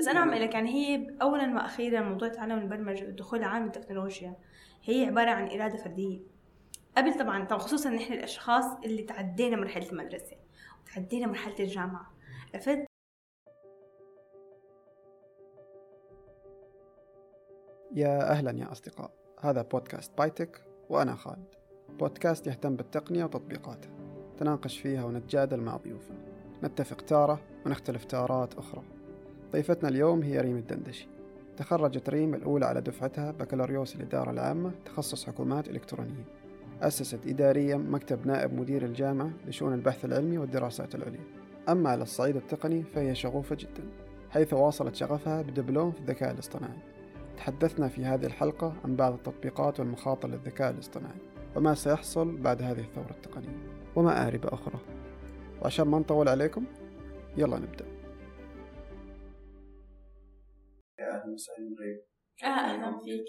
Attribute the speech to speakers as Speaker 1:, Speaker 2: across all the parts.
Speaker 1: بس أنا عم لك يعني هي اولا وأخيرا موضوع تعلم البرمجة والدخول لعالم التكنولوجيا. هي عبارة عن إرادة فردية. قبل طبعا طبعا خصوصا نحن الأشخاص اللي تعدينا مرحلة المدرسة وتعدينا مرحلة الجامعة. عرفت؟
Speaker 2: يا أهلا يا أصدقاء. هذا بودكاست بايتك وأنا خالد. بودكاست يهتم بالتقنية وتطبيقاتها نتناقش فيها ونتجادل مع ضيوفنا. نتفق تارة ونختلف تارات أخرى. ضيفتنا اليوم هي ريم الدندشي. تخرجت ريم الأولى على دفعتها بكالوريوس الإدارة العامة تخصص حكومات إلكترونية. أسست إداريا مكتب نائب مدير الجامعة لشؤون البحث العلمي والدراسات العليا. أما على الصعيد التقني فهي شغوفة جدا حيث واصلت شغفها بدبلوم في الذكاء الاصطناعي. تحدثنا في هذه الحلقة عن بعض التطبيقات والمخاطر للذكاء الاصطناعي وما سيحصل بعد هذه الثورة التقنية. ومآرب أخرى. وعشان ما نطول عليكم يلا نبدأ.
Speaker 3: أهلا وسهلا ريم
Speaker 1: آه أهلا فيك.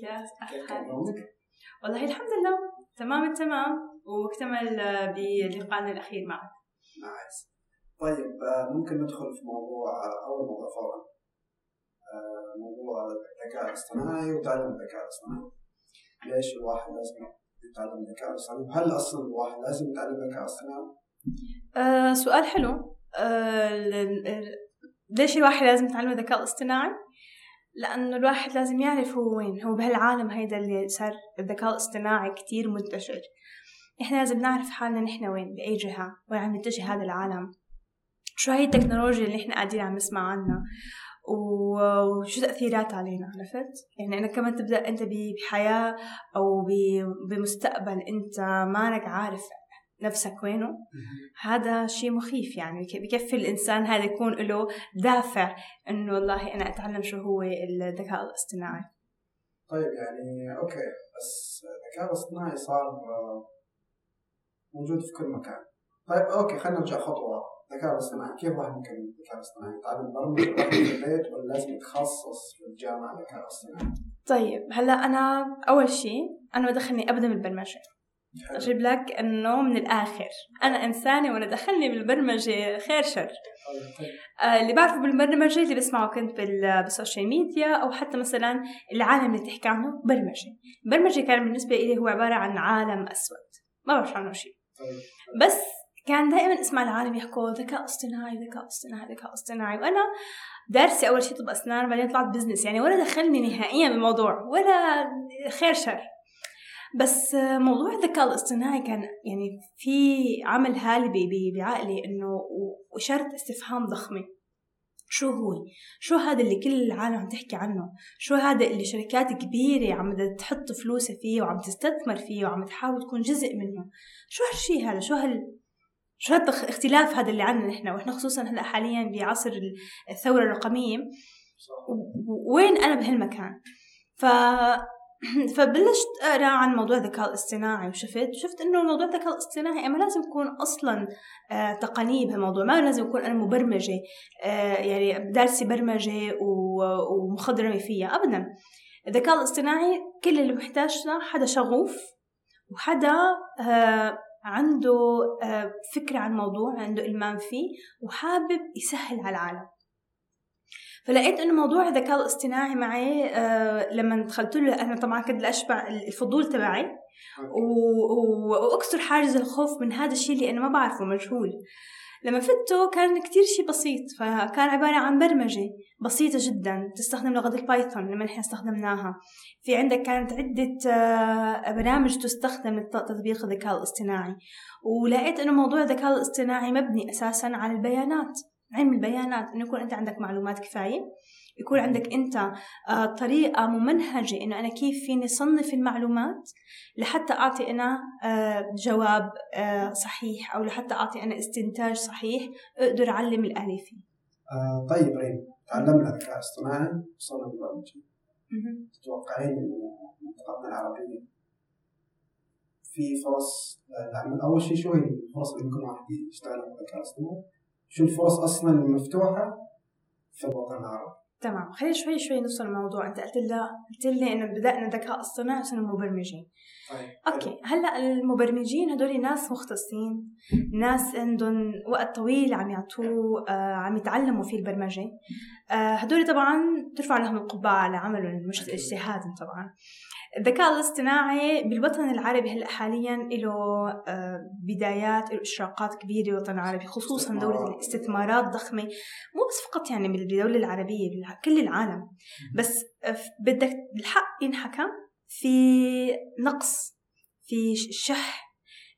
Speaker 3: كيف. يومك؟
Speaker 1: والله الحمد لله. تمام التمام واكتمل آه، بلقائنا الأخير معك.
Speaker 3: نايس طيب آه، ممكن ندخل في موضوع آه، أول موضوع فورا. آه، موضوع الذكاء الاصطناعي وتعلم الذكاء الاصطناعي. ليش الواحد لازم يتعلم الذكاء الاصطناعي؟ وهل أصلا الواحد لازم يتعلم الذكاء الاصطناعي؟
Speaker 1: آه سؤال حلو. آه ل- ليش الواحد لازم يتعلم الذكاء الاصطناعي؟ لأنه الواحد لازم يعرف هو وين هو بهالعالم هيدا اللي صار الذكاء الاصطناعي كتير منتشر. إحنا لازم نعرف حالنا نحن وين بأي جهة وين عم يتجه هذا العالم. شو هي التكنولوجيا اللي إحنا قاعدين عم نسمع عنها؟ وشو تأثيراتها علينا عرفت؟ يعني أنا كمان تبدأ أنت بحياة أو بمستقبل أنت مانك عارف نفسك وينه؟ هذا شيء مخيف يعني. بك- بكفي الإنسان هذا يكون له دافع إنه والله أنا أتعلم شو هو الذكاء الاصطناعي.
Speaker 3: طيب يعني أوكي. بس الذكاء الاصطناعي صار آه، موجود في كل مكان. طيب أوكي خلينا نرجع خطوة. ورا الذكاء الاصطناعي كيف واحد ممكن الذكاء الاصطناعي يتعلم برمجة في البيت ولا لازم يتخصص في الجامعة الذكاء الاصطناعي؟
Speaker 1: طيب هلأ أنا أول شيء أنا ما دخلني أبدأ بالبرمجة. أجيب لك إنه من الآخر. أنا إنسانة وأنا دخلني بالبرمجة خير شر.
Speaker 3: طيب طيب.
Speaker 1: آه، اللي بعرفه بالبرمجة اللي بسمعه كنت بال- بالسوشيال ميديا أو حتى مثلا العالم اللي تحكي عنه برمجة. برمجة كان بالنسبة إلي هو عبارة عن عالم أسود. ما بعرف عنه شيء
Speaker 3: طيب.
Speaker 1: بس كان دائما اسمع العالم يحكوا ذكاء اصطناعي ذكاء اصطناعي ذكاء اصطناعي. وأنا دارسه أول شيء طب أسنان بعدين طلعت بزنس يعني ولا دخلني نهائيا بالموضوع ولا خير شر. بس موضوع الذكاء الاصطناعي كان يعني في عمل ب- بعقلي إنه و- وإشارة استفهام ضخمة شو هو؟ شو هذا اللي كل العالم عم تحكي عنه؟ شو هذا اللي شركات كبيرة عم تحط فلوسها فيه وعم تستثمر فيه وعم تحاول تكون جزء منه؟ شو هالشي هذا؟ شو هال شو هالاختلاف هذا اللي عنا نحن وإحنا خصوصا هلأ حاليا بعصر الثورة الرقمية وين أنا بهالمكان ف فبلشت أقرأ عن موضوع الذكاء الاصطناعي وشفت شفت إنه موضوع الذكاء الاصطناعي ما لازم اكون أصلا آه، تقنية بهالموضوع ما لازم اكون أنا مبرمجة آه، يعني دارسة برمجة ومخضرمة فيها ابدا. الذكاء الاصطناعي كل اللي محتاجنا حدا شغوف وحدا آه، عنده فكرة عن موضوع عنده إلمام فيه وحابب يسهل على العالم. فلقيت إنه موضوع الذكاء الاصطناعي معي آه لما دخلت له أنا طبعا كنت اشبع الفضول تبعي. واكسر حاجز الخوف من هذا الشيء اللي أنا ما بعرفه مجهول. لما فته كان كتير شيء بسيط فكان عبارة عن برمجة بسيطة جدا تستخدم لغة البايثون لما نحن استخدمناها. في عندك كانت عدة آه، برامج تستخدم لتطبيق الذكاء الاصطناعي. ولقيت إنه موضوع الذكاء الاصطناعي مبني أساسا على البيانات. علم البيانات إنه يكون أنت عندك معلومات كفاية يكون عندك أنت آه، طريقة ممنهجة إنه أنا كيف فيني صنف المعلومات لحتى أعطي أنا آه، جواب آه، صحيح أو لحتى أعطي أنا استنتاج صحيح أقدر أعلم الالي فيه
Speaker 3: آه طيب ريم تعلمنا الذكاء الاصطناعي وصلنا للبرمجه. تتوقعين إنه منطقتنا العربية في فرص العمل أول شيء شو هي الفرص اللي ممكن واحد يشتغل على الذكاء الاصطناعي؟ شو الفرص أصلا المفتوحه في الوطن العربي؟
Speaker 1: تمام خلينا شوي شوي نوصل الموضوع أنت قلت لي قلت لي إنه بدأنا ذكاء اصطناعي وصرنا مبرمجين
Speaker 3: طيب
Speaker 1: أوكي هلأ المبرمجين هدول ناس مختصين ناس عندهم وقت طويل عم يعطوه آه عم يتعلموا فيه البرمجة. آه هدول طبعا ترفع لهم القبعة على عملهم مش اجتهاد طبعا. الذكاء الاصطناعي بالوطن العربي هلأ حاليا له آه، بدايات له إشراقات كبيرة بالوطن العربي خصوصا دولة الاستثمارات ضخمه مو بس فقط يعني بالدولة العربية بكل العالم. بس آه، بدك الحق ينحكى في نقص في شح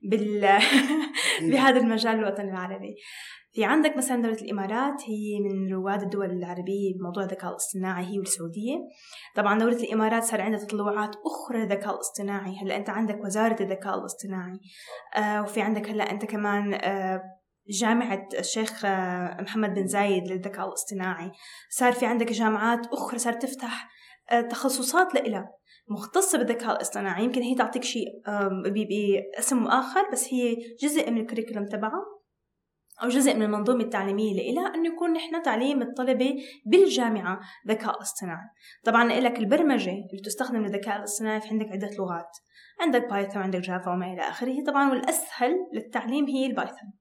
Speaker 1: بال بهذا المجال الوطني العربي. في عندك مثلا دولة الإمارات هي من رواد الدول العربية بموضوع الذكاء الاصطناعي هي والسعودية. طبعا دولة الإمارات صار عندها تطلعات أخرى للذكاء الاصطناعي. هلأ أنت عندك وزارة الذكاء الاصطناعي آه وفي عندك هلأ أنت كمان آه جامعة الشيخ آه محمد بن زايد للذكاء الاصطناعي. صار في عندك جامعات أخرى صار تفتح آه تخصصات لإلها. مختصة بالذكاء الاصطناعي يمكن هي تعطيك شيء باسم آخر بس هي جزء من ال curriculum تبعها أو جزء من المنظومة التعليمية اللي إلها أنه يكون نحن تعليم الطلبة بالجامعة ذكاء اصطناعي. طبعا لك البرمجة اللي تستخدم للذكاء الاصطناعي في عندك عدة لغات عندك بايثون عندك جافا وما إلى آخره طبعا والأسهل للتعليم هي البايثون.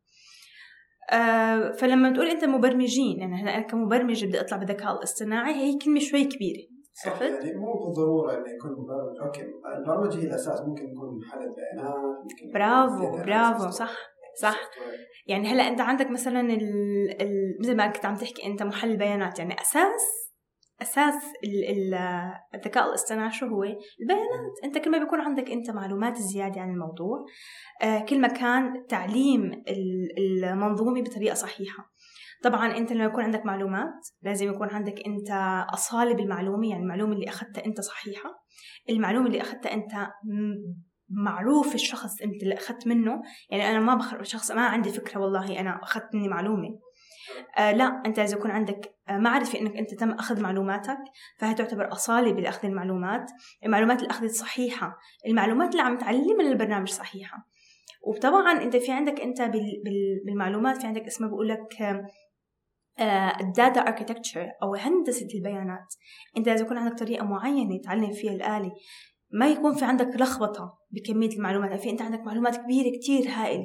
Speaker 1: آه فلما تقول أنت مبرمجين يعني أنا كمبرمجة بدي أطلع بالذكاء الاصطناعي هي كلمة شوي كبيرة.
Speaker 3: صح. يعني مو بالضرورة إنه يكون مبرمج. أوكي البرمجة هي الأساس. ممكن يكون محلل بيانات ممكن
Speaker 1: برافو برافو. صح صح. يعني هلأ أنت عندك مثلا ال... ال... مثل ما كنت عم تحكي أنت محلل بيانات يعني أساس أساس ال... الذكاء الاصطناعي شو هو؟ البيانات. أنت كل ما بيكون عندك أنت معلومات زيادة عن الموضوع آه كل ما كان تعليم المنظومة بطريقة صحيحة. طبعا أنت لما يكون عندك معلومات لازم يكون عندك أنت أصالة بالمعلومة يعني المعلومة اللي أخذتها أنت صحيحة. المعلومة اللي أخذتها أنت معروف الشخص أنت اللي أخذت منه. يعني أنا ما بخرج شخص ما عندي فكرة والله أنا أخذت مني معلومة. آه لا أنت لازم يكون عندك معرفة إنك أنت تم أخذ معلوماتك. فهي تعتبر أصالة بالأخذ المعلومات. المعلومات اللي أخذت صحيحة. المعلومات اللي عم تعلمها للبرنامج صحيحة. وطبعا أنت في عندك أنت بالمعلومات في عندك اسمه بقول لك ال data architecture أو هندسة البيانات. أنت لازم يكون عندك طريقة معينة تعلم فيها الآلة ما يكون في عندك لخبطة بكمية المعلومات. في أنت عندك معلومات كبيرة كتير هائلة.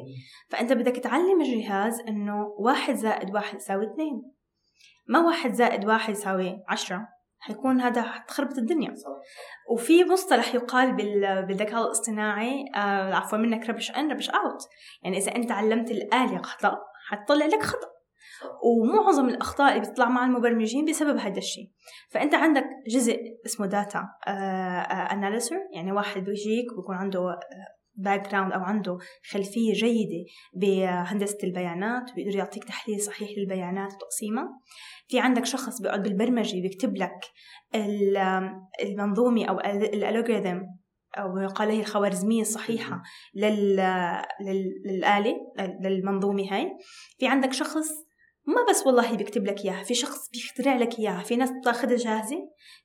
Speaker 1: فأنت بدك تعلم الجهاز أنه واحد زائد واحد يساوي اثنين. ما واحد زائد واحد يساوي عشرة. حيكون هذا تخربط الدنيا. وفي مصطلح يقال بالذكاء الاصطناعي آه عفوا منك rubbish in rubbish out يعني إذا أنت علمت الآلة خطأ حتطلع لك خطأ. ومعظم الأخطاء اللي بتطلع مع المبرمجين بسبب هذا الشيء. فأنت عندك جزء اسمه data analyzer آه، آه، يعني واحد بيجيك بيكون عنده back آه، ground أو عنده خلفية جيدة بهندسة البيانات وبيقدر يعطيك تحليل صحيح للبيانات وتقسيمها. في عندك شخص بيقعد بالبرمجة بيكتب لك المنظومة أو ال algorithm أو يقال هي الخوارزمية الصحيحة لل... لل... للآلة للمنظومة هاي. في عندك شخص ما بس والله بيكتب لك إياها في شخص بيخترع لك إياها في ناس بتاخذها جاهزة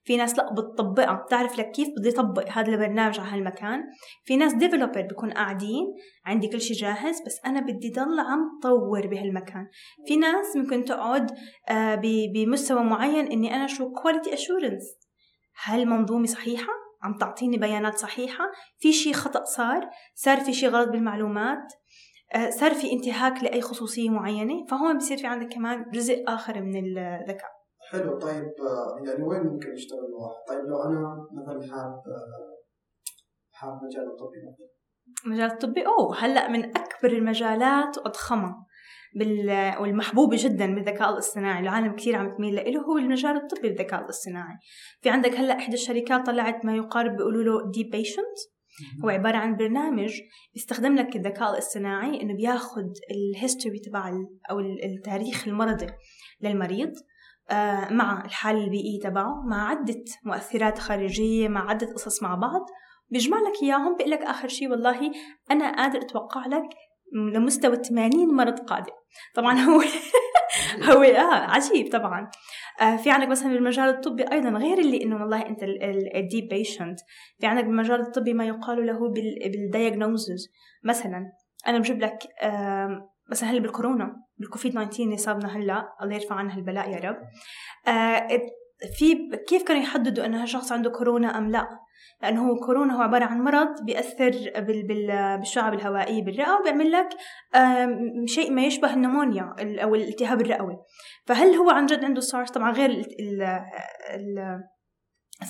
Speaker 1: في ناس لا بتطبقها بتعرف لك كيف بدي اطبق هذا البرنامج على هالمكان في ناس developer بيكون قاعدين عندي كل شيء جاهز بس أنا بدي ضل عم طور بهالمكان. في ناس ممكن تقعد آه، بمستوى معين إني أنا شو quality assurance هل منظومة صحيحة؟ عم تعطيني بيانات صحيحة؟ في شيء خطأ صار؟ صار في شيء غلط بالمعلومات؟ صار في انتهاك لأي خصوصية معينة فهون بصير في عندك كمان جزء آخر من الذكاء.
Speaker 3: حلو طيب آه، يعني وين ممكن يشتغل الواحد؟ طيب لو أنا مثلا حاب آه، حاب مجال الطبي مثلا.
Speaker 1: المجال الطبي؟ أوه هلأ من أكبر المجالات وأضخمها بال... والمحبوبة جدا بالذكاء الاصطناعي. العالم كثير عم تميل له هو المجال الطبي بالذكاء الاصطناعي. في عندك هلأ إحدى الشركات طلعت ما يقارب بيقولوا له deep patient هو عبارة عن برنامج بيستخدم لك الذكاء الاصطناعي إنه بياخد ال history تبع أو التاريخ المرضي للمريض آه، مع الحالة البيئية تبعه مع عدة مؤثرات خارجية مع عدة قصص مع بعض. بيجمع لك إياهم بيقول لك آخر شيء والله أنا قادر أتوقع لك لمستوى 80 مرض قادم. طبعا هو هو آه عجيب طبعا. آه في عندك مثلا بالمجال الطبي أيضا غير اللي إنه والله أنت ال deep patient في عندك بالمجال الطبي ما يقال له بال diagnosis مثلا أنا بجيب لك آه مثلا هلأ بالكورونا بالكوفيد 19 اللي صابنا هلأ الله يرفع عنها البلاء يا رب. آه في كيف كانوا يحددوا أن هالشخص عنده كورونا أم لأ؟ لأنه هو كورونا هو عبارة عن مرض بيأثر بال بال بالشعب الهوائية بالرئة وبيعمل لك شيء ما يشبه ال pneumonia أو الالتهاب الرئوي. فهل هو عن جد عنده سارس طبعا غير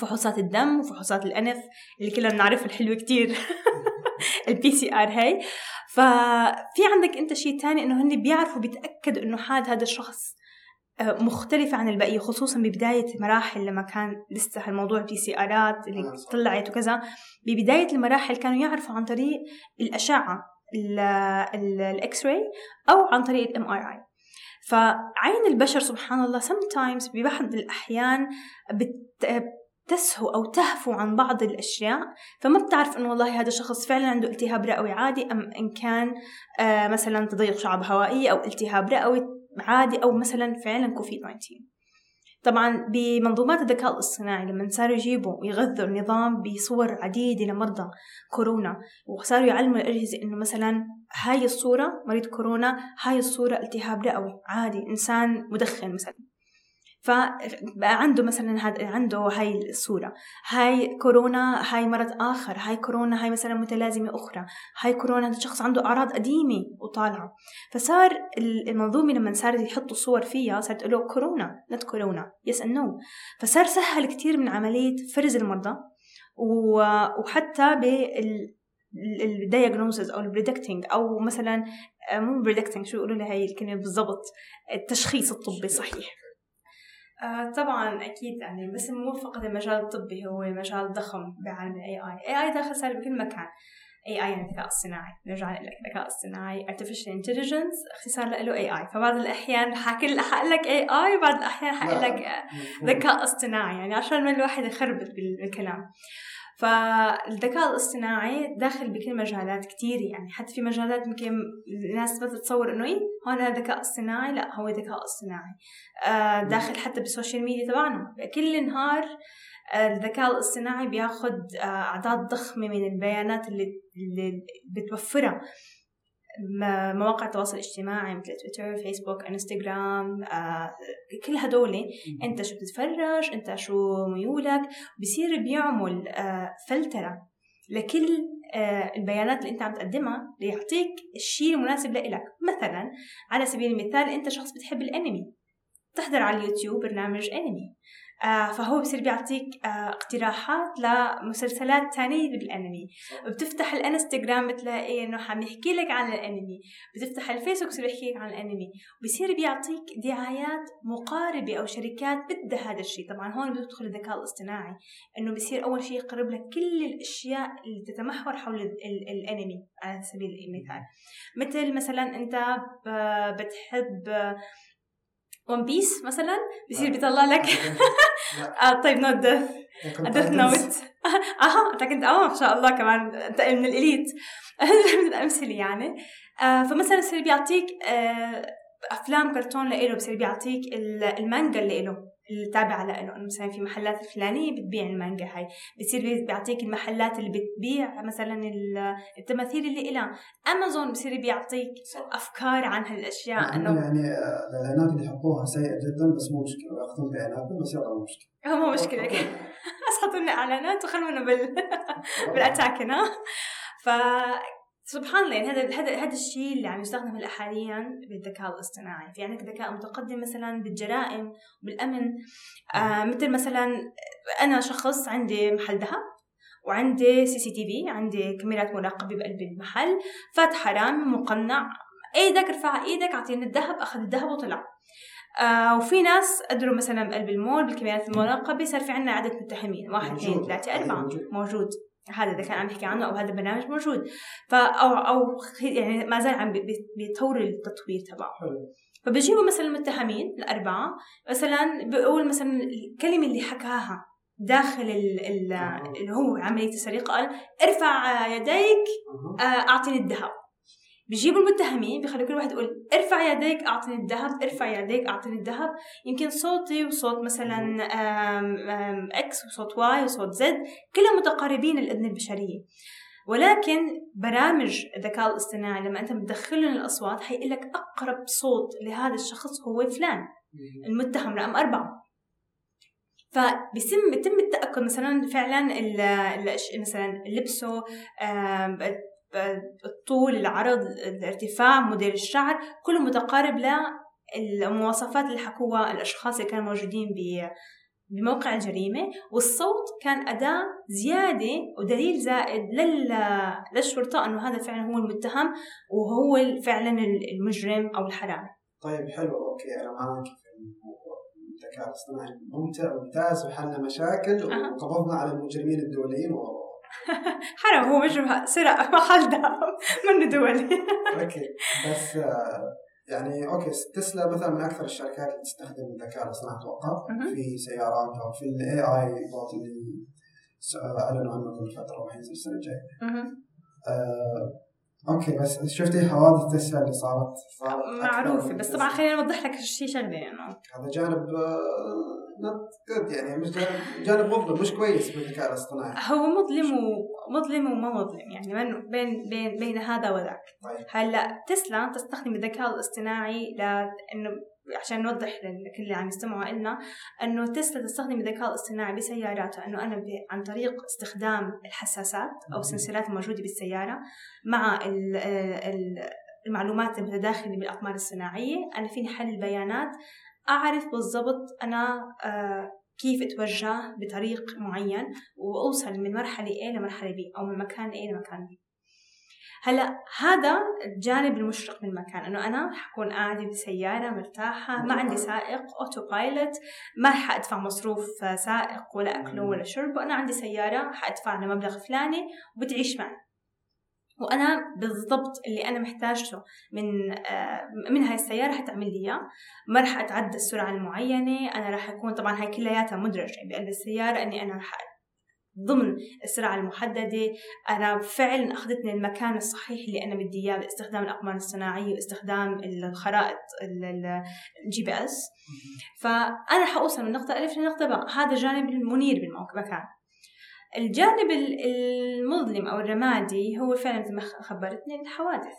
Speaker 1: فحوصات الدم وفحوصات الأنف اللي كلنا بنعرفها الحلوة كتير. ال PCR هي ففي عندك أنت شيء تاني إنه هن بيعرفوا بيتأكدوا إنه حال هذا الشخص مختلفة عن البقية خصوصا ببداية المراحل لما كان لسه الموضوع ال PCR ات اللي طلعت وكذا. ببداية المراحل كانوا يعرفوا عن طريق الأشعة ال X-ray أو عن طريق ال MRI. فعين البشر سبحان الله sometimes ببعض الأحيان بت تسهو أو تهفو عن بعض الأشياء. فما بتعرف إنه والله هذا الشخص فعلا عنده التهاب رئوي عادي أم إن كان آه مثلا تضيق شعب هوائي أو التهاب رئوي عادي أو مثلا فعلا كوفيد 19 طبعا بمنظومات الذكاء الاصطناعي لما صاروا يجيبوا ويغذوا النظام بصور عديدة لمرضى كورونا وصاروا يعلموا الأجهزة إنه مثلا هاي الصورة مريض كورونا هاي الصورة التهاب رئوي عادي إنسان مدخن مثلا. فبقى عنده مثلا هذا عنده هاي الصورة. هاي كورونا هاي مرض آخر هاي كورونا هاي مثلا متلازمة أخرى. هاي كورونا هذا الشخص عنده أعراض قديمة وطالعة. فصار المنظومة لما صارت يحطوا صور فيها صارت له كورونا not كورونا yes no فصار سهل كتير من عملية فرز المرضى وحتى بال diagnosis أو ال predicting أو مثلا مو predicting شو يقولوا لي هي الكلمة بالضبط؟ التشخيص الطبي صحيح.
Speaker 4: آه طبعا أكيد يعني بس مو فقط المجال الطبي هو مجال ضخم بعالم ال AI AI داخل صار بكل مكان. AI يعني الذكاء الصناعي نرجع لك الذكاء الصناعي artificial intelligence اختصار له AI فبعض الأحيان حاكل لك AI وبعض الأحيان حقول لك ذكاء اصطناعي. يعني عشان ما الواحد يخربط بالكلام. فالذكاء الاصطناعي داخل بكل مجالات كتير يعني حتى في مجالات يمكن الناس بس تتصور إنه إيه هون ذكاء اصطناعي لا هو ذكاء اصطناعي. آه داخل حتى بال social media تبعنا. كل نهار آه، الذكاء الاصطناعي بياخد آه، أعداد ضخمة من البيانات اللي, اللي بتوفرها. مواقع التواصل الاجتماعي مثل تويتر فيسبوك انستغرام آه كل هدول انت شو بتتفرج انت شو ميولك بصير بيعمل آه فلترة لكل آه البيانات اللي انت عم تقدمها ليعطيك الشيء المناسب لإلك. مثلا على سبيل المثال انت شخص بتحب الانمي تحضر على اليوتيوب برنامج انمي. فهو بصير بيعطيك آه اقتراحات لمسلسلات تانية بالأنمي. بتفتح الإنستغرام بتلاقي إنه عم يحكي لك عن الأنمي. بتفتح الفيسبوك بصير يحكي لك عن الأنمي. بصير بيعطيك دعايات مقاربة أو شركات بدها هذا الشيء. طبعا هون بيدخل الذكاء الاصطناعي إنه بصير أول شيء يقرب لك كل الأشياء اللي تتمحور حول ال ال الأنمي على سبيل المثال. مثل مثلا أنت بتحب ون بيس مثلا؟ بيصير. بيطلع لك آه. طيب note death Death Note أها انت كنت آه ما شاء الله كمان. أنت من ال elite. من الأمثلة يعني. آه فمثلا بصير بيعطيك آه أفلام كرتون لإله بصير بيعطيك المانجا اللي له التابعة له إنه مثلا في محلات الفلانية بتبيع المانجا هاي. بصير بيعطيك المحلات اللي بتبيع مثلا التماثيل اللي إلها أمازون بصير بيعطيك أفكار عن هالأشياء.
Speaker 3: إنه يعني آه، الإعلانات اللي يحطوها سيئة جدا بس مو مشكلة. ياخذون بإعلاناتنا بس يلا مو مشكلة.
Speaker 1: مو مشكلة بس حطوا لنا إعلانات وخلونا بال بال Attack on ها ف سبحان الله يعني هذا هذا هذا الشيء اللي عم يستخدم هلا حاليا بالذكاء الاصطناعي. في عندك ذكاء متقدم مثلا بالجرائم بالامن آه مثل مثلا أنا شخص عندي محل ذهب وعندي CCTV في عندي كاميرات مراقبة بقلب المحل فات حرامي مقنع. إيدك ارفع إيدك أعطيني الذهب أخذ الذهب وطلع. آه وفي ناس قدروا مثلا بقلب المول بالكاميرات المراقبة صار في عندنا عدد متهمين. واحد اثنين ثلاثة أربعة. موجود. هذا إذا كان عم يحكي عنه أو هذا البرنامج موجود. فا أو أو يعني ما زال عم بيطور التطوير تبعه. فبجيبوا مثلا المتهمين الأربعة مثلا بقول مثلا الكلمة اللي حكاها داخل اللي هو عملية السرقة قال ارفع يديك آه، أعطني الذهب. بيجيبوا المتهمين بيخلوا كل واحد يقول ارفع يديك أعطني الذهب ارفع يديك أعطني الذهب. يمكن صوتي وصوت مثلا آم آم X وصوت Y وصوت Z كلهم متقاربين الأذن البشرية. ولكن برامج الذكاء الاصطناعي لما أنت بتدخلهم الأصوات حيقول لك أقرب صوت لهذا الشخص هو فلان المتهم رقم أربعة. فبيتم بيتم التأكد مثلا فعلا مثلا لبسه الطول العرض الارتفاع موديل الشعر كله متقارب للمواصفات اللي حكوها الأشخاص اللي كانوا موجودين بموقع الجريمة. والصوت كان أداة زيادة ودليل زائد للشرطة أنه هذا فعلا هو المتهم وهو فعلا المجرم أو الحرامي.
Speaker 3: طيب حلو. okay أنا معك الذكاء الاصطناعي ممتع وممتاز وحلنا مشاكل. وقبضنا على المجرمين الدوليين و...
Speaker 1: حرام هو مجرم سرق محل دهب منه دولي
Speaker 3: okay بس آه، يعني okay تسلا مثلا من أكثر الشركات اللي تستخدم الذكاء الاصطناعي أتوقع في سيارات أو في ال AI bot اللي أعلنوا عنه قبل فترة راح ينزل السنة الجاية. آه okay بس شفتي حوادث تسلا اللي صارت؟ صارت
Speaker 1: معروفة بس طبعا خليني اوضح لك شيء شغله يعني.
Speaker 3: هذا جانب not يعني مش جانب مظلم مش كويس من الذكاء الاصطناعي
Speaker 1: هو مظلم ومظلم وما مظلم يعني بين بين بين هذا وذاك. طيب. هلا تسلا تستخدم الذكاء الاصطناعي لأنه عشان نوضح لكل اللي عم يستمعوا لنا إنه تسلا تستخدم الذكاء الاصطناعي بسياراتها إنه أنا عن طريق استخدام الحساسات أو ال sensor ات الموجودة بالسيارة مع المعلومات المتداخلة بالأقمار الصناعية أنا فيني حلل بيانات أعرف بالضبط أنا آه، كيف أتوجه بطريق معين وأوصل من مرحلة A لمرحلة B أو من مكان A لمكان B. هلأ هذا الجانب المشرق من المكان إنه أنا حكون قاعدة بسيارة مرتاحة ما عندي سائق autopilot ما حادفع مصروف سائق ولا اكله ولا شرب. وأنا عندي سيارة حادفع مبلغ فلاني وبتعيش معي. وأنا بالضبط اللي أنا محتاجته من آه، من هاي السيارة حتعمل لي إياه. ما راح أتعدى السرعة المعينة. أنا راح أكون طبعا هاي كلياتها مدرجة بقلب السيارة إني أنا راح ضمن السرعة المحددة. أنا فعلا أخذتني المكان الصحيح اللي أنا بدي إياه باستخدام الأقمار الصناعية واستخدام الخرائط ال GPS. فأنا حأوصل من نقطة ألف لنقطة باء. هذا الجانب المنير بالمكان الجانب المظلم أو الرمادي هو فعلا مثل ما خبرتني الحوادث.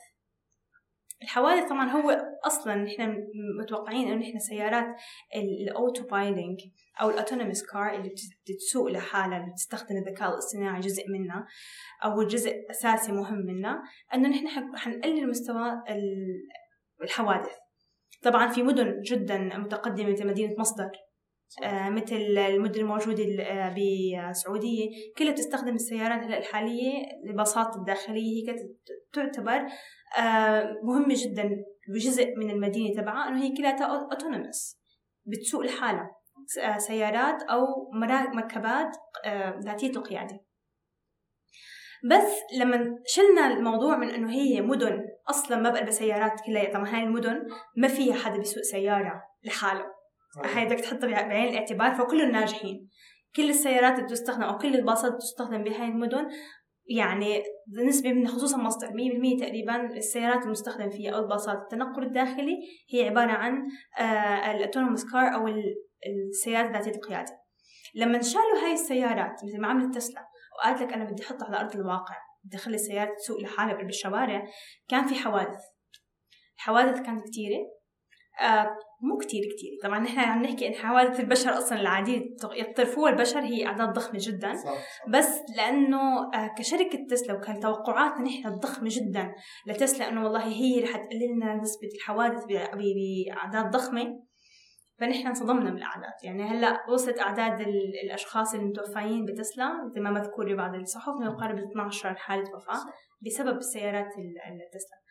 Speaker 1: الحوادث طبعا هو أصلا نحن متوقعين إنه نحن سيارات ال auto piloting أو ال autonomous car اللي بتسوق لحالها اللي بتستخدم الذكاء الاصطناعي جزء منها أو جزء أساسي مهم منها إنه نحن حنقلل مستوى الحوادث. طبعا في مدن جدا متقدمة مثل مدينة مصدر. مثل المدن الموجودة آه بالسعودية كلها بتستخدم السيارات الحالية الباصات الداخلية هي تعتبر آه مهمة جدا بجزء من المدينة تبعها إنه هي كلها أوتونومس بتسوق لحالها آه، سيارات أو مركبات آه ذاتية القيادة. بس لما شلنا الموضوع من إنه هي مدن أصلا ما بقى سيارات كلها طبعا هاي المدن ما فيها حدا بيسوق سيارة لحاله. هاي بدك تحطها بعين الاعتبار فكلهم ناجحين كل السيارات اللي تستخدم أو كل الباصات اللي تستخدم بهاي المدن يعني نسبة من خصوصا مصدر 100% تقريبا السيارات المستخدم فيها أو الباصات التنقل الداخلي هي عبارة عن آه، الأوتونوموس كار أو السيارات ذاتية القيادة لما شالوا هاي السيارات مثل ما عملت تسلا وقالت لك أنا بدي أحطها على أرض الواقع بدي أخلي السيارات تسوق لحالها بالشوارع كان في حوادث. الحوادث كانت كثيرة آه مو كتير كتير. طبعا نحن عم نحكي إن حوادث البشر أصلا العادية يقترفوها البشر هي أعداد ضخمة جدا. صح. بس لأنه آه، كشركة تسلا وكان توقعاتنا نحن الضخمة جدا لتسلا إنه والله هي رح تقلل لنا نسبة الحوادث بأعداد ضخمة فنحن انصدمنا من الأعداد. يعني هلأ وصلت أعداد الأشخاص المتوفيين بتسلا مثل ما مذكور ببعض الصحف انه يقارب 12 حاله وفاة بسبب السيارات التسلا.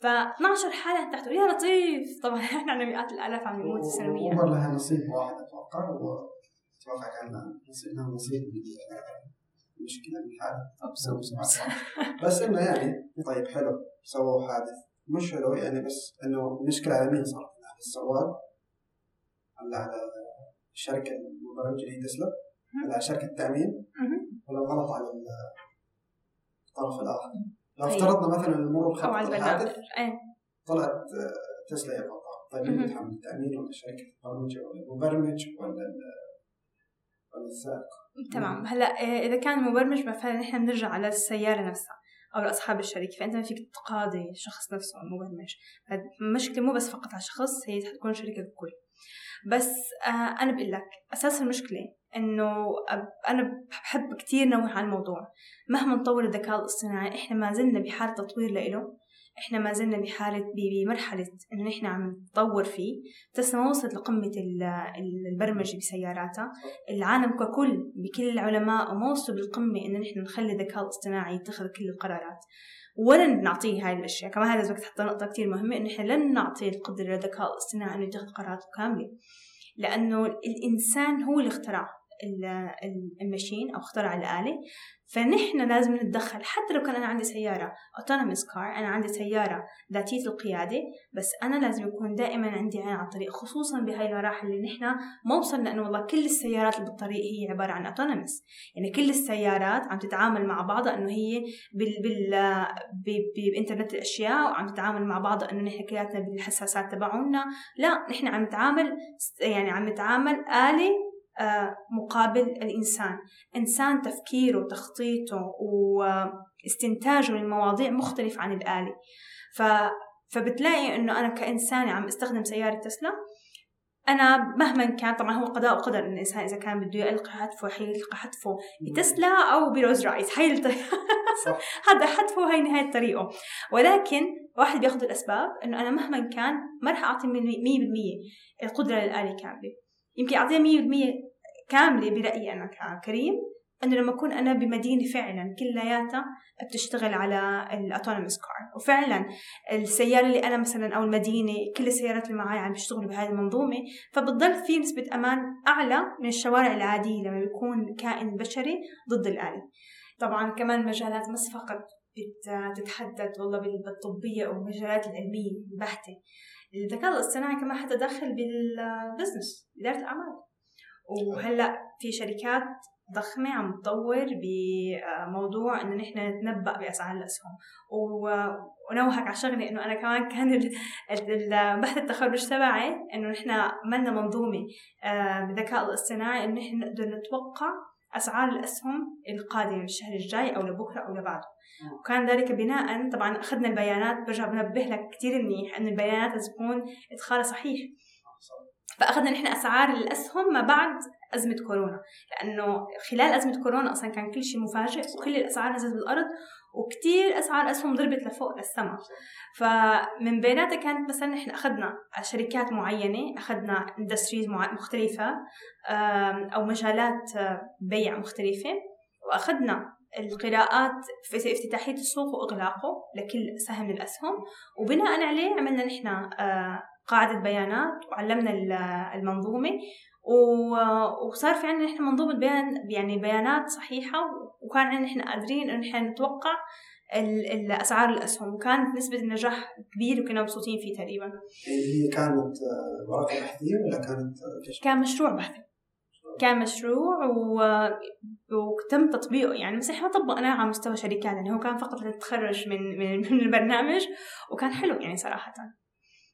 Speaker 1: ف 12 حالة تقول يا لطيف. طبعا إحنا عندنا مئات الآلاف عم يموتوا سنويا.
Speaker 3: اوبر لها نصيب واحد أتوقع واتوقع كان لها نصيب مشكلة بالحادث بس إنه يعني طيب حلو. سووا حادث. مش حلو يعني بس إنه مشكلة على مين صارت؟ على السواق ولا على الشركة المبرمجة اللي هي تسلا. ولا على شركة التأمين. ولا غلط على الطرف الآخر. لو أيوة. افترضنا مثلا المرور خط الحادث. طلعت آه، تسلا هي الغلطان طيب مين يتحمل التأمين ولا شركة البرمجة ولا المبرمج ولا ولا السائق؟
Speaker 1: تمام. هلأ آه، إذا كان مبرمج فعلا نحن بنرجع على السيارة نفسها أو لأصحاب الشركة فأنت ما فيك تقاضي الشخص نفسه المبرمج. المشكلة مو بس فقط على الشخص هي حتكون شركة الكل بس آه أنا بقول لك أساس المشكلة إنه أنا بحب كثير نوه على الموضوع. مهما نطور الذكاء الاصطناعي إحنا ما زلنا بحاله تطوير له إحنا ما زلنا بحالة بمرحلة إنه نحن عم نتطور فيه. تسلا ما وصلت لقمة البرمجة بسياراتها. العالم ككل بكل العلماء وما وصلوا بالقمة إنه نحن نخلي الذكاء الاصطناعي يتخذ كل القرارات. ولن نعطيه هاي الأشياء. كمان هذا الوقت حتى نقطة كتير مهمة إنه إحنا لن نعطي القدرة للذكاء الاصطناعي إنه يتخذ قراراته كاملة. لأنه الإنسان هو اللي اخترع المشين أو اخترع الآلة. فنحن لازم نتدخل حتى لو كان أنا عندي سيارة autonomous car أنا عندي سيارة ذاتية القيادة بس أنا لازم يكون دائما عندي عين على الطريق خصوصا بهاي المراحل اللي نحن ما وصلنا إنه والله كل السيارات اللي بالطريق هي عبارة عن autonomous. يعني كل السيارات عم تتعامل مع بعضها إنه هي بال بال بإنترنت الأشياء وعم تتعامل مع بعضها إنه نحن كلياتنا بالحساسات تبعونا. لا نحن عم نتعامل يعني عم نتعامل آه، مقابل الإنسان. إنسان تفكيره وتخطيطه واستنتاجه للمواضيع مختلف عن الآلة ف... فبتلاقي إنه أنا كإنسان عم أستخدم سيارة تسلا. أنا مهما كان طبعا هو قضاء وقدر إن الإنسان إذا كان بده يلقى حتفه حيلقى حتفه بتسلا أو ب Rolls Royce. هاي هذا حتفه هاي نهاية طريقه. ولكن واحد بياخذ الأسباب إنه أنا مهما كان ما رح أعطي 100% القدرة للآلة كاملة. يمكن أعطيها 100% كاملة برأيي أنا كريم إنه لما أكون أنا بمدينة فعلا كلياتها بتشتغل على ال autonomous car وفعلا السيارة اللي أنا مثلا أو المدينة كل السيارات اللي معي عم بيشتغلوا بهذه المنظومة فبتضل في نسبة أمان أعلى من الشوارع العادية لما بيكون كائن بشري ضد الاله طبعا كمان مجالات بس فقط بتتحدد والله بالطبية أو المجالات العلمية البحتة. الذكاء الاصطناعي كمان حتى داخل بالبزنس إدارة الأعمال. وهلأ في شركات ضخمة عم تطور بموضوع إنه نحن نتنبأ بأسعار الأسهم. ونوهك على شغلة إنه أنا كمان كان بحث التخرج تبعي إنه نحن عملنا منظومة آه، بالذكاء الاصطناعي إنه نحن نقدر نتوقع أسعار الأسهم القادمة الشهر الجاي أو لبكرة أو لبعده. وكان ذلك بناء طبعا أخذنا البيانات برجع بنبه لك كثير منيح إنه البيانات لازم تكون إدخالها صحيح. فأخذنا نحن أسعار الأسهم ما بعد أزمة كورونا لأنه خلال أزمة كورونا أصلا كان كل شيء مفاجئ وكل الأسعار نزلت بالأرض وكتير أسعار أسهم ضربت لفوق للسما. فمن بيناتها كانت مثلا نحن أخذنا شركات معينة أخذنا اندستريز مختلفة أو مجالات بيع مختلفة وأخذنا القراءات في افتتاحية السوق وإغلاقه لكل سهم من الأسهم. وبناء عليه عملنا نحن قاعدة بيانات وعلمنا المنظومة وصار في عندنا نحن منظومة بيان يعني بيانات صحيحة وكان عندنا نحن قادرين إنه نحن نتوقع الأسعار الأسهم وكانت نسبة النجاح كبيرة وكنا مبسوطين فيه تقريبا.
Speaker 3: هي كانت ورقة بحثية ولا كانت
Speaker 1: كان مشروع بحثي. كان مشروع و... وتم تطبيقه يعني بس إحنا طبقناه على مستوى شركات يعني هو كان فقط للتخرج من من البرنامج وكان حلو يعني صراحة.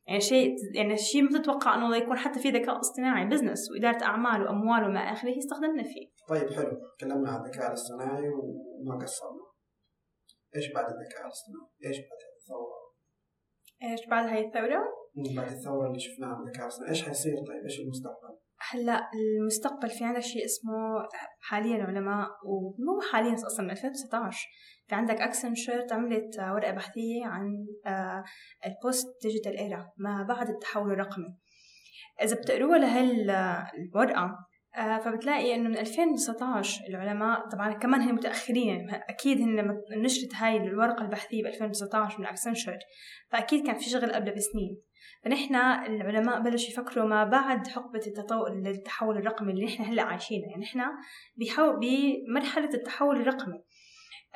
Speaker 1: يعني شيء يعني شيء ما تتوقع إنه يكون حتى في ذكاء اصطناعي بزنس وإدارة أعمال وأموال وما أخره استخدمنا فيه.
Speaker 3: طيب حلو تكلمنا عن الذكاء الاصطناعي وما قصرنا. إيش بعد الذكاء الاصطناعي؟ إيش بعد الثورة؟
Speaker 1: إيش بعد هاي الثورة؟
Speaker 3: بعد الثورة اللي شفناها بالذكاء الاصطناعي، إيش حيصير طيب؟ إيش المستقبل؟
Speaker 1: هلأ المستقبل في عندك شيء اسمه حاليا علماء ومو حاليا أصلا من 2019 في عندك Accenture عملت ورقة بحثية عن ال post digital era ما بعد التحول الرقمي. إذا بتقروها لهالورقه آه، فبتلاقي إنه من 2019 العلماء طبعا كمان هن متأخرين أكيد هن لما نشرت هاي الورقة البحثية ب 2019 من اكسنشر فأكيد كان في شغل قبل بسنين. فنحن العلماء بلشوا يفكروا ما بعد حقبة التطور التحول الرقمي اللي نحن هلأ عايشينه. يعني نحن بمرحلة التحول الرقمي.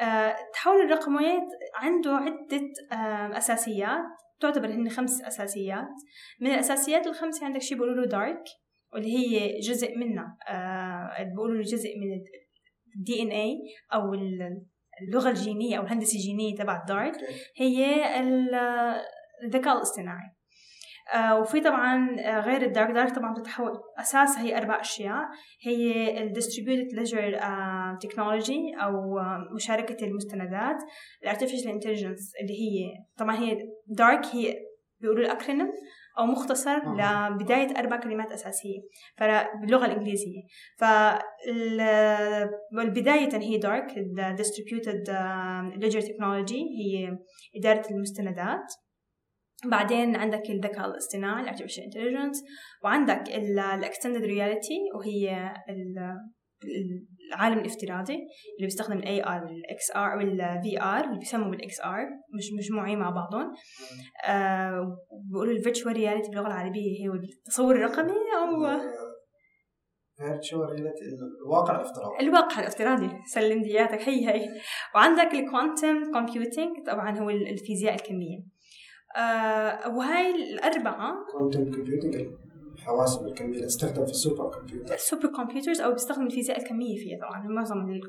Speaker 1: آه، التحول الرقمي عنده عدة أساسيات تعتبر هن خمس أساسيات. من الأساسيات الخمسة عندك شيء بيقولوا DARQ واللي هي جزء منها آه، بيقولوا جزء من ال DNA أو اللغة الجينية أو الهندسة الجينية تبع ال DARQ هي الذكاء الاصطناعي. آه وفي طبعا آه غير ال DARQ DARQ طبعا بتتحول اساسها هي أربع أشياء هي ال distributed ledger technology أو مشاركة المستندات ال artificial intelligence اللي هي طبعا هي DARQ هي بيقولوا ال acronym أو مختصر
Speaker 3: آه.
Speaker 1: لبداية أربع كلمات أساسية باللغة الإنجليزية فالبداية هي DARQ Distributed Ledger Technology هي إدارة المستندات بعدين عندك الذكاء الاصطناعي ال Artificial Intelligence وعندك ال Extended Reality وهي العالم الافتراضي اللي بيستخدم ال AR وال XR وال VR اللي بيسموا بال XR مش مجموعين مع بعضهم. آه بيقولوا ال virtual reality باللغة العربية هي التصور الرقمي. أو
Speaker 3: virtual reality الواقع الافتراضي.
Speaker 1: الواقع الافتراضي. سلم دياتك. هي هي. وعندك ال quantum computing طبعا هو الفيزياء الكمية. آه وهاي الأربعة
Speaker 3: quantum computing الحواسب الكمية تستخدم في ال super
Speaker 1: computer ال super computers أو بيستخدم الفيزياء الكمية فيها طبعا. معظم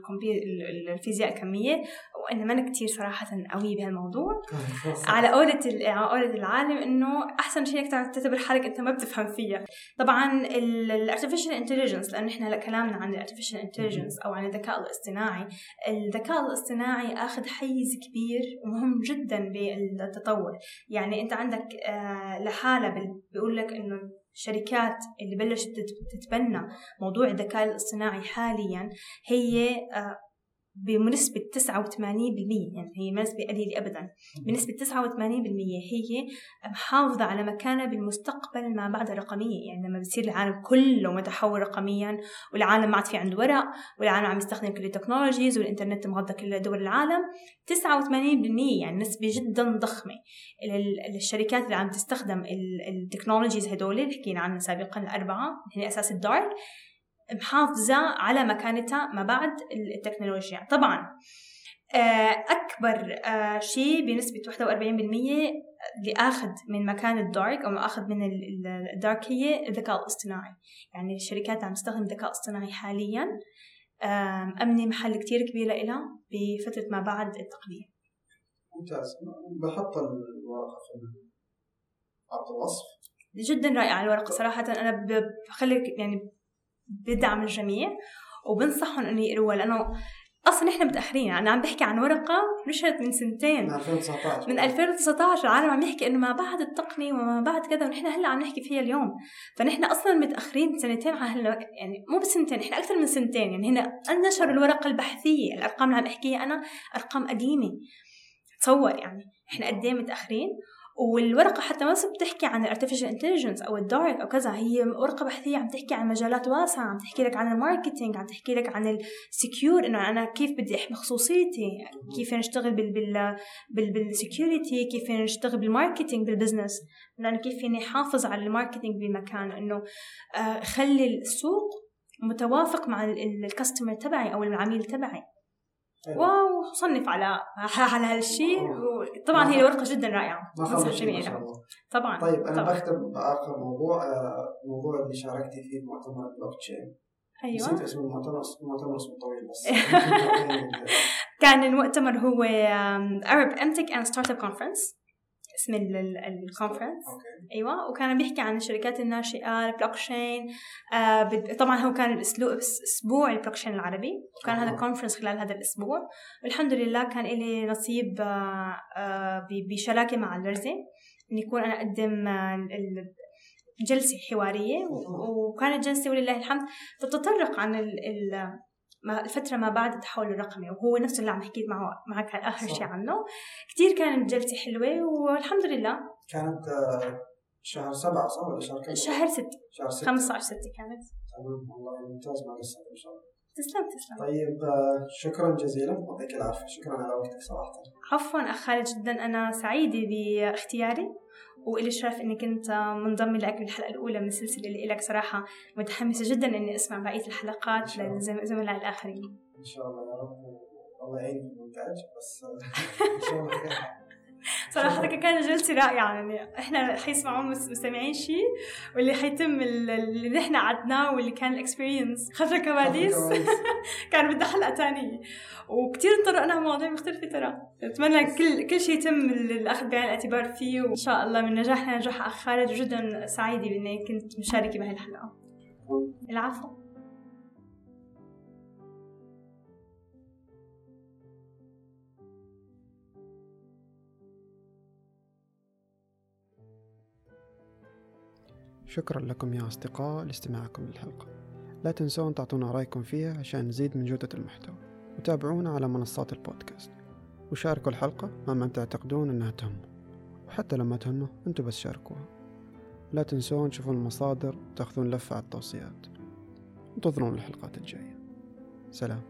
Speaker 1: الفيزياء الكمية وأنا ما كثير صراحة قوي بهالموضوع. على قولة على قولة العالم إنه أحسن شيء إنك تعتبر حالك أنت ما بتفهم فيها. طبعا ال artificial intelligence لأنه إحنا كلامنا عن ال artificial intelligence أو عن الذكاء الاصطناعي. الذكاء الاصطناعي آخذ حيز كبير ومهم جدا بالتطور. يعني أنت عندك آه، لحالة بيقول لك إنه الشركات اللي بلشت تتبنى موضوع الذكاء الاصطناعي حاليا هي آه، بنسبة 89% يعني هي ما نسبة قليلة أبدا. بنسبة 89% هي محافظة على مكانها بالمستقبل ما بعد الرقمية يعني لما بتصير العالم كله متحول رقميا والعالم ما عاد في عنده ورق والعالم عم يستخدم كل التكنولوجيز والإنترنت مغطى كل دول العالم 89% يعني نسبة جدا ضخمة. الشركات اللي عم تستخدم التكنولوجيز هدول اللي حكينا عنها سابقا الأربعة هي أساس الدارك. محافظة على مكانتها ما بعد التكنولوجيا. طبعا آه، أكبر آه، شيء بنسبة 41% اللي أخذ من مكان الدارك أو أخذ من الدارك هي الذكاء الاصطناعي. يعني الشركات عم تستخدم الذكاء الاصطناعي حاليا أمني محل كتير كبير لها بفترة ما بعد التقديم.
Speaker 3: ممتاز. بحط الورقة في عرض الوصف.
Speaker 1: جدا رائعة الورقة صراحة. أنا بخليك يعني بدعم الجميع وبنصحهم إنه يقروها لأنه أصلا إحنا متأخرين أنا عم بحكي عن ورقة نشرت من سنتين.
Speaker 3: من 2019
Speaker 1: من 2019 العالم عم يحكي إنه ما بعد التقنية وما بعد كذا ونحن هلأ عم نحكي فيها اليوم. فنحن أصلا متأخرين سنتين على هلأ يعني مو بسنتين إحنا أكثر من سنتين. يعني هنا نشروا الورقه البحثية الأرقام اللي عم أحكيها أنا أرقام قديمة. تصور يعني إحنا قد إيه متأخرين والورقة حتى ما بتحكي عن ال artificial intelligence أو ال DARQ أو كذا هي ورقة بحثية عم تحكي عن مجالات واسعة عم تحكي لك عن ال marketing عم تحكي لك عن ال secure إنه أنا كيف بدي أحمي خصوصيتي كيف نشتغل بال بال بال بال security كيف نشتغل بال marketing بال business لأنه كيف فيني أحافظ على ال marketing بمكان إنه آه، خلي السوق متوافق مع الكاستمر تبعي أو العميل تبعي. واو صنف على على هالشيء طبعا هي ورقه جدا رائعة.
Speaker 3: ما جميله
Speaker 1: طبعا.
Speaker 3: طيب أنا
Speaker 1: طبعا.
Speaker 3: بختم بآخر موضوع آه، موضوع اللي شاركتي فيه مؤتمر البلوك تشين
Speaker 1: أيوه.
Speaker 3: نسيت اسم المؤتمر المؤتمر اسمه طويل بس.
Speaker 1: كان المؤتمر هو Arab Emtech and Startup Conference. اسم ال conference أيوه. وكان بيحكي عن الشركات الناشئة البلوك تشين آه طبعا هو كان الاسلوب أسبوع البلوك تشين العربي. وكان هذا ال conference خلال هذا الأسبوع. والحمد لله كان لي نصيب آه آه بشراكه مع الورزه إني يكون أنا أقدم آه، جلسة حوارية. وكانت جلسة ولله الحمد تتطرق عن ال الفترة ما بعد التحول الرقمي وهو نفسه اللي عم حكيت معه معك آخر شيء عنه. كثير كانت جلسة حلوة والحمد لله.
Speaker 3: كانت آه، شهر سبعة صح ولا شهر كم؟
Speaker 1: شهر ستة.
Speaker 3: شهر ستة.
Speaker 1: 15 ستة كانت.
Speaker 3: تمام والله ممتاز ما قصرت إن شاء الله.
Speaker 1: تسلم تسلم.
Speaker 3: طيب آه، شكرا جزيلا يعطيك العافية. شكرا على وقتك صراحة.
Speaker 1: عفوا أخ خالد جدا أنا سعيدة بإختياري. وإلي الشرف إني كنت منضمة لك بالحلقة الأولى من السلسلة اللي لك صراحة متحمسة جدا إني أسمع بقية الحلقات للزملاء الآخرين.
Speaker 3: إن شاء الله يا رب. والله يعين في المونتاج بس إن شاء الله خير
Speaker 1: صراحة كانت جلسة رائعة يعني إحنا حيسمعون مستمعين شيء واللي حيتم اللي نحن عدناه واللي كان الاكسبيرينس خلف الكواليس. كان بدها حلقة ثانية وكثير تطرقنا مواضيع مختلفة ترى. اتمنى كل كل شيء يتم الأخذ بعين الاعتبار فيه وإن شاء الله من نجاح لنجاح اخ خالد وجدا سعيدة بإني كنت مشاركة بهي الحلقة. العفو.
Speaker 3: شكرا لكم يا أصدقاء لاستماعكم للحلقة. لا تنسون تعطونا رأيكم فيها عشان نزيد من جودة المحتوى. وتابعونا على منصات البودكاست. وشاركوا الحلقة مع من تعتقدون أنها تهم. وحتى لما تهمه أنتوا بس شاركوها. لا تنسون تشوفون المصادر وتاخذون لفة على التوصيات. انتظرون الحلقات الجاية. سلام.